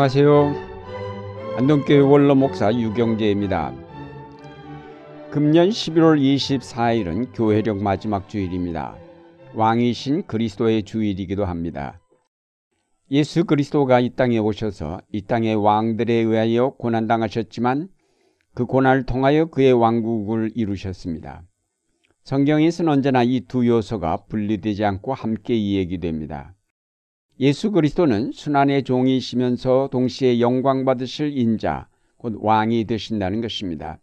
안녕하세요. 안동교회 원로 목사 유경재입니다. 금년 11월 24일은 교회력 마지막 주일입니다. 왕이신 그리스도의 주일이기도 합니다. 예수 그리스도가 이 땅에 오셔서 이 땅의 왕들에 의하여 고난당하셨지만 그 고난을 통하여 그의 왕국을 이루셨습니다. 성경에서는 언제나 이 두 요소가 분리되지 않고 함께 이야기됩니다. 예수 그리스도는 순환의 종이시면서 동시에 영광 받으실 인자, 곧 왕이 되신다는 것입니다.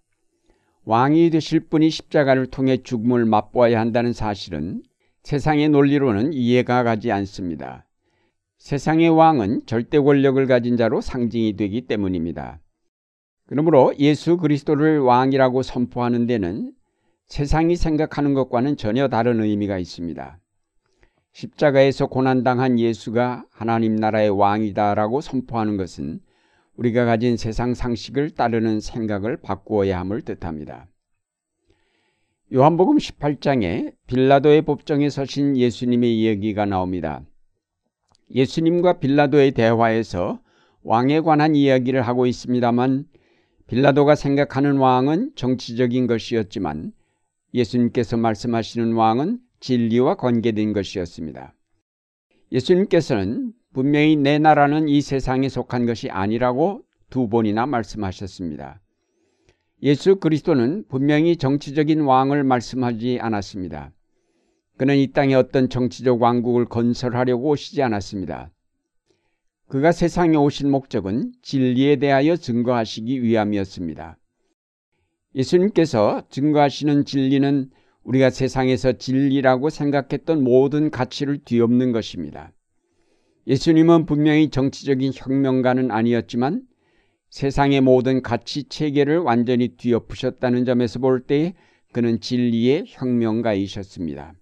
왕이 되실 분이 십자가를 통해 죽음을 맛보아야 한다는 사실은 세상의 논리로는 이해가 가지 않습니다. 세상의 왕은 절대 권력을 가진 자로 상징이 되기 때문입니다. 그러므로 예수 그리스도를 왕이라고 선포하는 데는 세상이 생각하는 것과는 전혀 다른 의미가 있습니다. 십자가에서 고난당한 예수가 하나님 나라의 왕이다라고 선포하는 것은 우리가 가진 세상 상식을 따르는 생각을 바꾸어야 함을 뜻합니다. 요한복음 18장에 빌라도의 법정에 서신 예수님의 이야기가 나옵니다. 예수님과 빌라도의 대화에서 왕에 관한 이야기를 하고 있습니다만 빌라도가 생각하는 왕은 정치적인 것이었지만 예수님께서 말씀하시는 왕은 진리와 관계된 것이었습니다. 예수님께서는 분명히 내 나라는 이 세상에 속한 것이 아니라고 두 번이나 말씀하셨습니다. 예수 그리스도는 분명히 정치적인 왕을 말씀하지 않았습니다. 그는 이 땅에 어떤 정치적 왕국을 건설하려고 오시지 않았습니다. 그가 세상에 오신 목적은 진리에 대하여 증거하시기 위함이었습니다. 예수님께서 증거하시는 진리는 우리가 세상에서 진리라고 생각했던 모든 가치를 뒤엎는 것입니다. 예수님은 분명히 정치적인 혁명가는 아니었지만 세상의 모든 가치 체계를 완전히 뒤엎으셨다는 점에서 볼 때 그는 진리의 혁명가이셨습니다.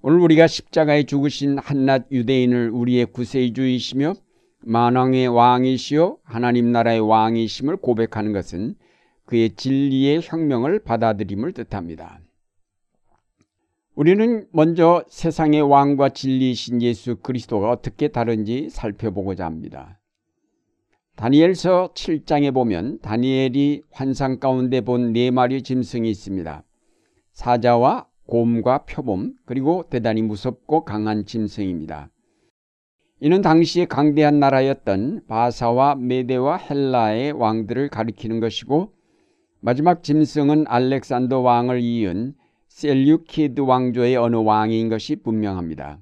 오늘 우리가 십자가에 죽으신 한낱 유대인을 우리의 구세주이시며 만왕의 왕이시요 하나님 나라의 왕이심을 고백하는 것은 그의 진리의 혁명을 받아들임을 뜻합니다. 우리는 먼저 세상의 왕과 진리이신 예수 그리스도가 어떻게 다른지 살펴보고자 합니다. 다니엘서 7장에 보면 다니엘이 환상 가운데 본 네 마리 짐승이 있습니다. 사자와 곰과 표범 그리고 대단히 무섭고 강한 짐승입니다. 이는 당시에 강대한 나라였던 바사와 메데와 헬라의 왕들을 가리키는 것이고 마지막 짐승은 알렉산더 왕을 이은 셀류키드 왕조의 어느 왕인 것이 분명합니다.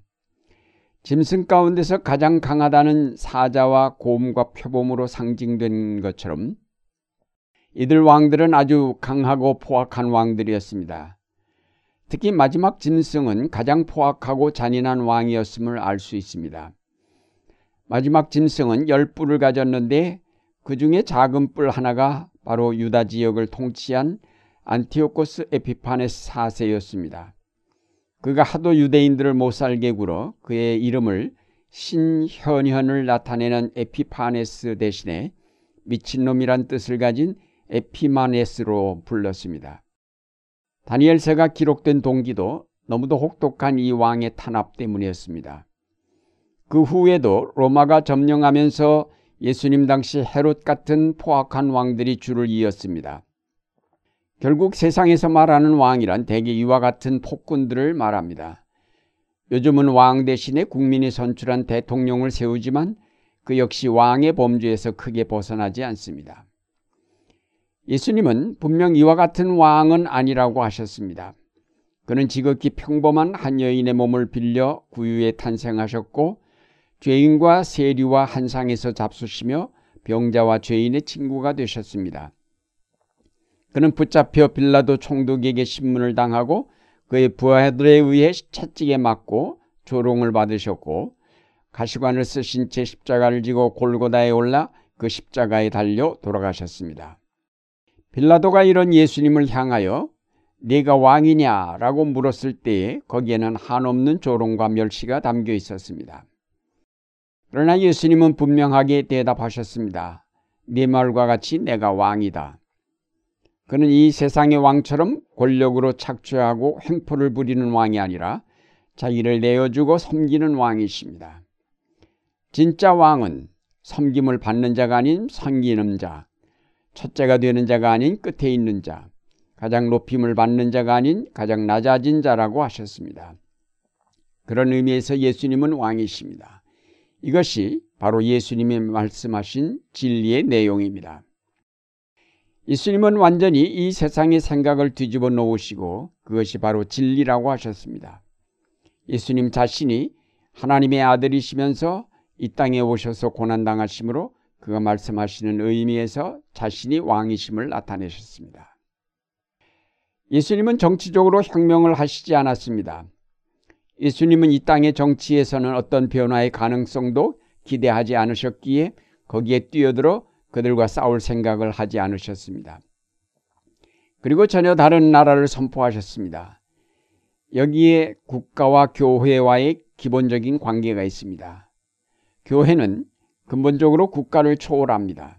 짐승 가운데서 가장 강하다는 사자와 곰과 표범으로 상징된 것처럼 이들 왕들은 아주 강하고 포악한 왕들이었습니다. 특히 마지막 짐승은 가장 포악하고 잔인한 왕이었음을 알 수 있습니다. 마지막 짐승은 열 뿔을 가졌는데 그 중에 작은 뿔 하나가 바로 유다 지역을 통치한 안티오코스 에피파네스 4세였습니다. 그가 하도 유대인들을 못 살게 굴어 그의 이름을 신현현을 나타내는 에피파네스 대신에 미친놈이란 뜻을 가진 에피마네스로 불렀습니다. 다니엘서가 기록된 동기도 너무도 혹독한 이 왕의 탄압 때문이었습니다. 그 후에도 로마가 점령하면서 예수님 당시 헤롯 같은 포악한 왕들이 줄을 이었습니다. 결국 세상에서 말하는 왕이란 대개 이와 같은 폭군들을 말합니다. 요즘은 왕 대신에 국민이 선출한 대통령을 세우지만 그 역시 왕의 범주에서 크게 벗어나지 않습니다. 예수님은 분명 이와 같은 왕은 아니라고 하셨습니다. 그는 지극히 평범한 한 여인의 몸을 빌려 구유에 탄생하셨고 죄인과 세리와 한상에서 잡수시며 병자와 죄인의 친구가 되셨습니다. 그는 붙잡혀 빌라도 총독에게 신문을 당하고 그의 부하들에 의해 채찍에 맞고 조롱을 받으셨고 가시관을 쓰신 채 십자가를 지고 골고다에 올라 그 십자가에 달려 돌아가셨습니다. 빌라도가 이런 예수님을 향하여 네가 왕이냐라고 물었을 때에 거기에는 한없는 조롱과 멸시가 담겨 있었습니다. 그러나 예수님은 분명하게 대답하셨습니다. 네 말과 같이 내가 왕이다. 그는 이 세상의 왕처럼 권력으로 착취하고 횡포를 부리는 왕이 아니라 자기를 내어주고 섬기는 왕이십니다. 진짜 왕은 섬김을 받는 자가 아닌 섬기는 자, 첫째가 되는 자가 아닌 끝에 있는 자, 가장 높임을 받는 자가 아닌 가장 낮아진 자라고 하셨습니다. 그런 의미에서 예수님은 왕이십니다. 이것이 바로 예수님이 말씀하신 진리의 내용입니다. 예수님은 완전히 이 세상의 생각을 뒤집어 놓으시고 그것이 바로 진리라고 하셨습니다. 예수님 자신이 하나님의 아들이시면서 이 땅에 오셔서 고난당하심으로 그가 말씀하시는 의미에서 자신이 왕이심을 나타내셨습니다. 예수님은 정치적으로 혁명을 하시지 않았습니다. 예수님은 이 땅의 정치에서는 어떤 변화의 가능성도 기대하지 않으셨기에 거기에 뛰어들어 그들과 싸울 생각을 하지 않으셨습니다. 그리고 전혀 다른 나라를 선포하셨습니다. 여기에 국가와 교회와의 기본적인 관계가 있습니다. 교회는 근본적으로 국가를 초월합니다.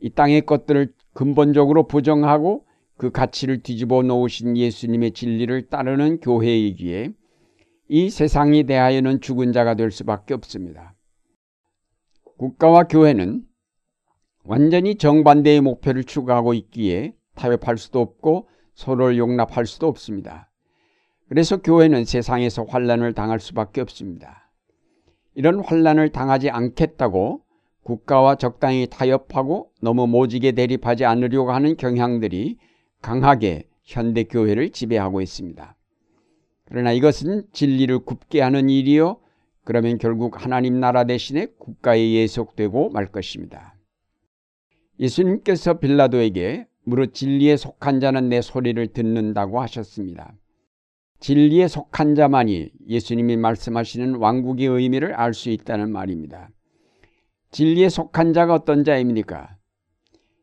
이 땅의 것들을 근본적으로 부정하고 그 가치를 뒤집어 놓으신 예수님의 진리를 따르는 교회이기에 이 세상에 대하여는 죽은 자가 될 수밖에 없습니다. 국가와 교회는 완전히 정반대의 목표를 추구하고 있기에 타협할 수도 없고 서로를 용납할 수도 없습니다. 그래서 교회는 세상에서 환란을 당할 수밖에 없습니다. 이런 환란을 당하지 않겠다고 국가와 적당히 타협하고 너무 모지게 대립하지 않으려고 하는 경향들이 강하게 현대 교회를 지배하고 있습니다. 그러나 이것은 진리를 굽게 하는 일이요. 그러면 결국 하나님 나라 대신에 국가에 예속되고 말 것입니다. 예수님께서 빌라도에게 무릇 진리에 속한 자는 내 소리를 듣는다고 하셨습니다. 진리에 속한 자만이 예수님이 말씀하시는 왕국의 의미를 알 수 있다는 말입니다. 진리에 속한 자가 어떤 자입니까?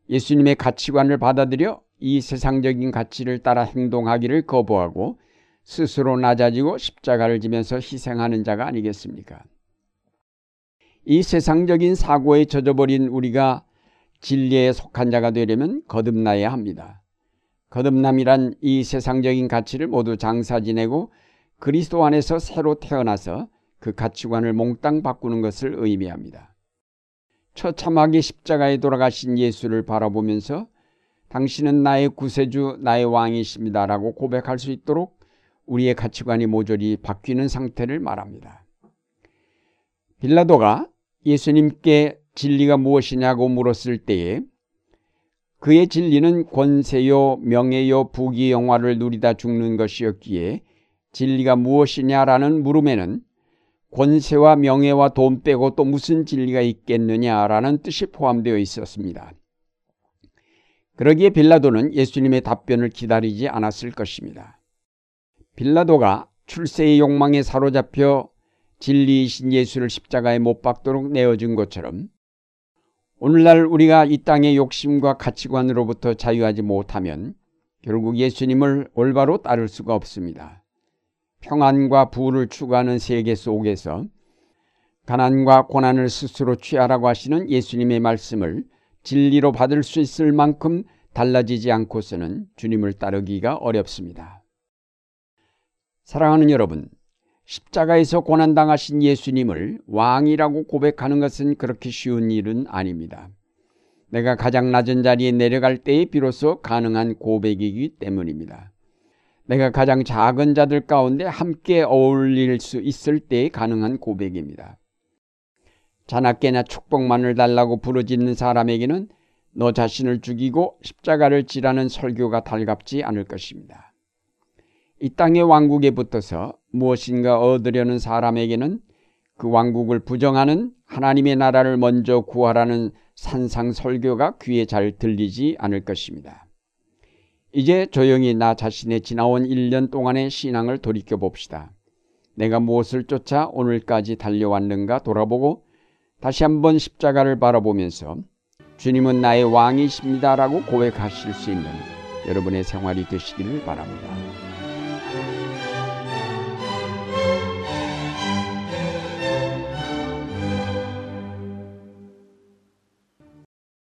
예수님의 가치관을 받아들여 이 세상적인 가치를 따라 행동하기를 거부하고 스스로 낮아지고 십자가를 지면서 희생하는 자가 아니겠습니까? 이 세상적인 사고에 젖어버린 우리가 진리에 속한 자가 되려면 거듭나야 합니다. 거듭남이란 이 세상적인 가치를 모두 장사 지내고 그리스도 안에서 새로 태어나서 그 가치관을 몽땅 바꾸는 것을 의미합니다. 처참하게 십자가에 돌아가신 예수를 바라보면서 당신은 나의 구세주, 나의 왕이십니다라고 고백할 수 있도록 우리의 가치관이 모조리 바뀌는 상태를 말합니다. 빌라도가 예수님께 진리가 무엇이냐고 물었을 때에 그의 진리는 권세요, 명예요, 부귀, 영화를 누리다 죽는 것이었기에 진리가 무엇이냐라는 물음에는 권세와 명예와 돈 빼고 또 무슨 진리가 있겠느냐라는 뜻이 포함되어 있었습니다. 그러기에 빌라도는 예수님의 답변을 기다리지 않았을 것입니다. 빌라도가 출세의 욕망에 사로잡혀 진리이신 예수를 십자가에 못 박도록 내어준 것처럼 오늘날 우리가 이 땅의 욕심과 가치관으로부터 자유하지 못하면 결국 예수님을 올바로 따를 수가 없습니다. 평안과 부를 추구하는 세계 속에서 가난과 고난을 스스로 취하라고 하시는 예수님의 말씀을 진리로 받을 수 있을 만큼 달라지지 않고서는 주님을 따르기가 어렵습니다. 사랑하는 여러분, 십자가에서 고난당하신 예수님을 왕이라고 고백하는 것은 그렇게 쉬운 일은 아닙니다. 내가 가장 낮은 자리에 내려갈 때에 비로소 가능한 고백이기 때문입니다. 내가 가장 작은 자들 가운데 함께 어울릴 수 있을 때에 가능한 고백입니다. 자나깨나 축복만을 달라고 부르짖는 사람에게는 너 자신을 죽이고 십자가를 지라는 설교가 달갑지 않을 것입니다. 이 땅의 왕국에 붙어서 무엇인가 얻으려는 사람에게는 그 왕국을 부정하는 하나님의 나라를 먼저 구하라는 산상 설교가 귀에 잘 들리지 않을 것입니다. 이제 조용히 나 자신의 지나온 1년 동안의 신앙을 돌이켜 봅시다. 내가 무엇을 쫓아 오늘까지 달려왔는가 돌아보고 다시 한번 십자가를 바라보면서 주님은 나의 왕이십니다라고 고백하실 수 있는 여러분의 생활이 되시기를 바랍니다.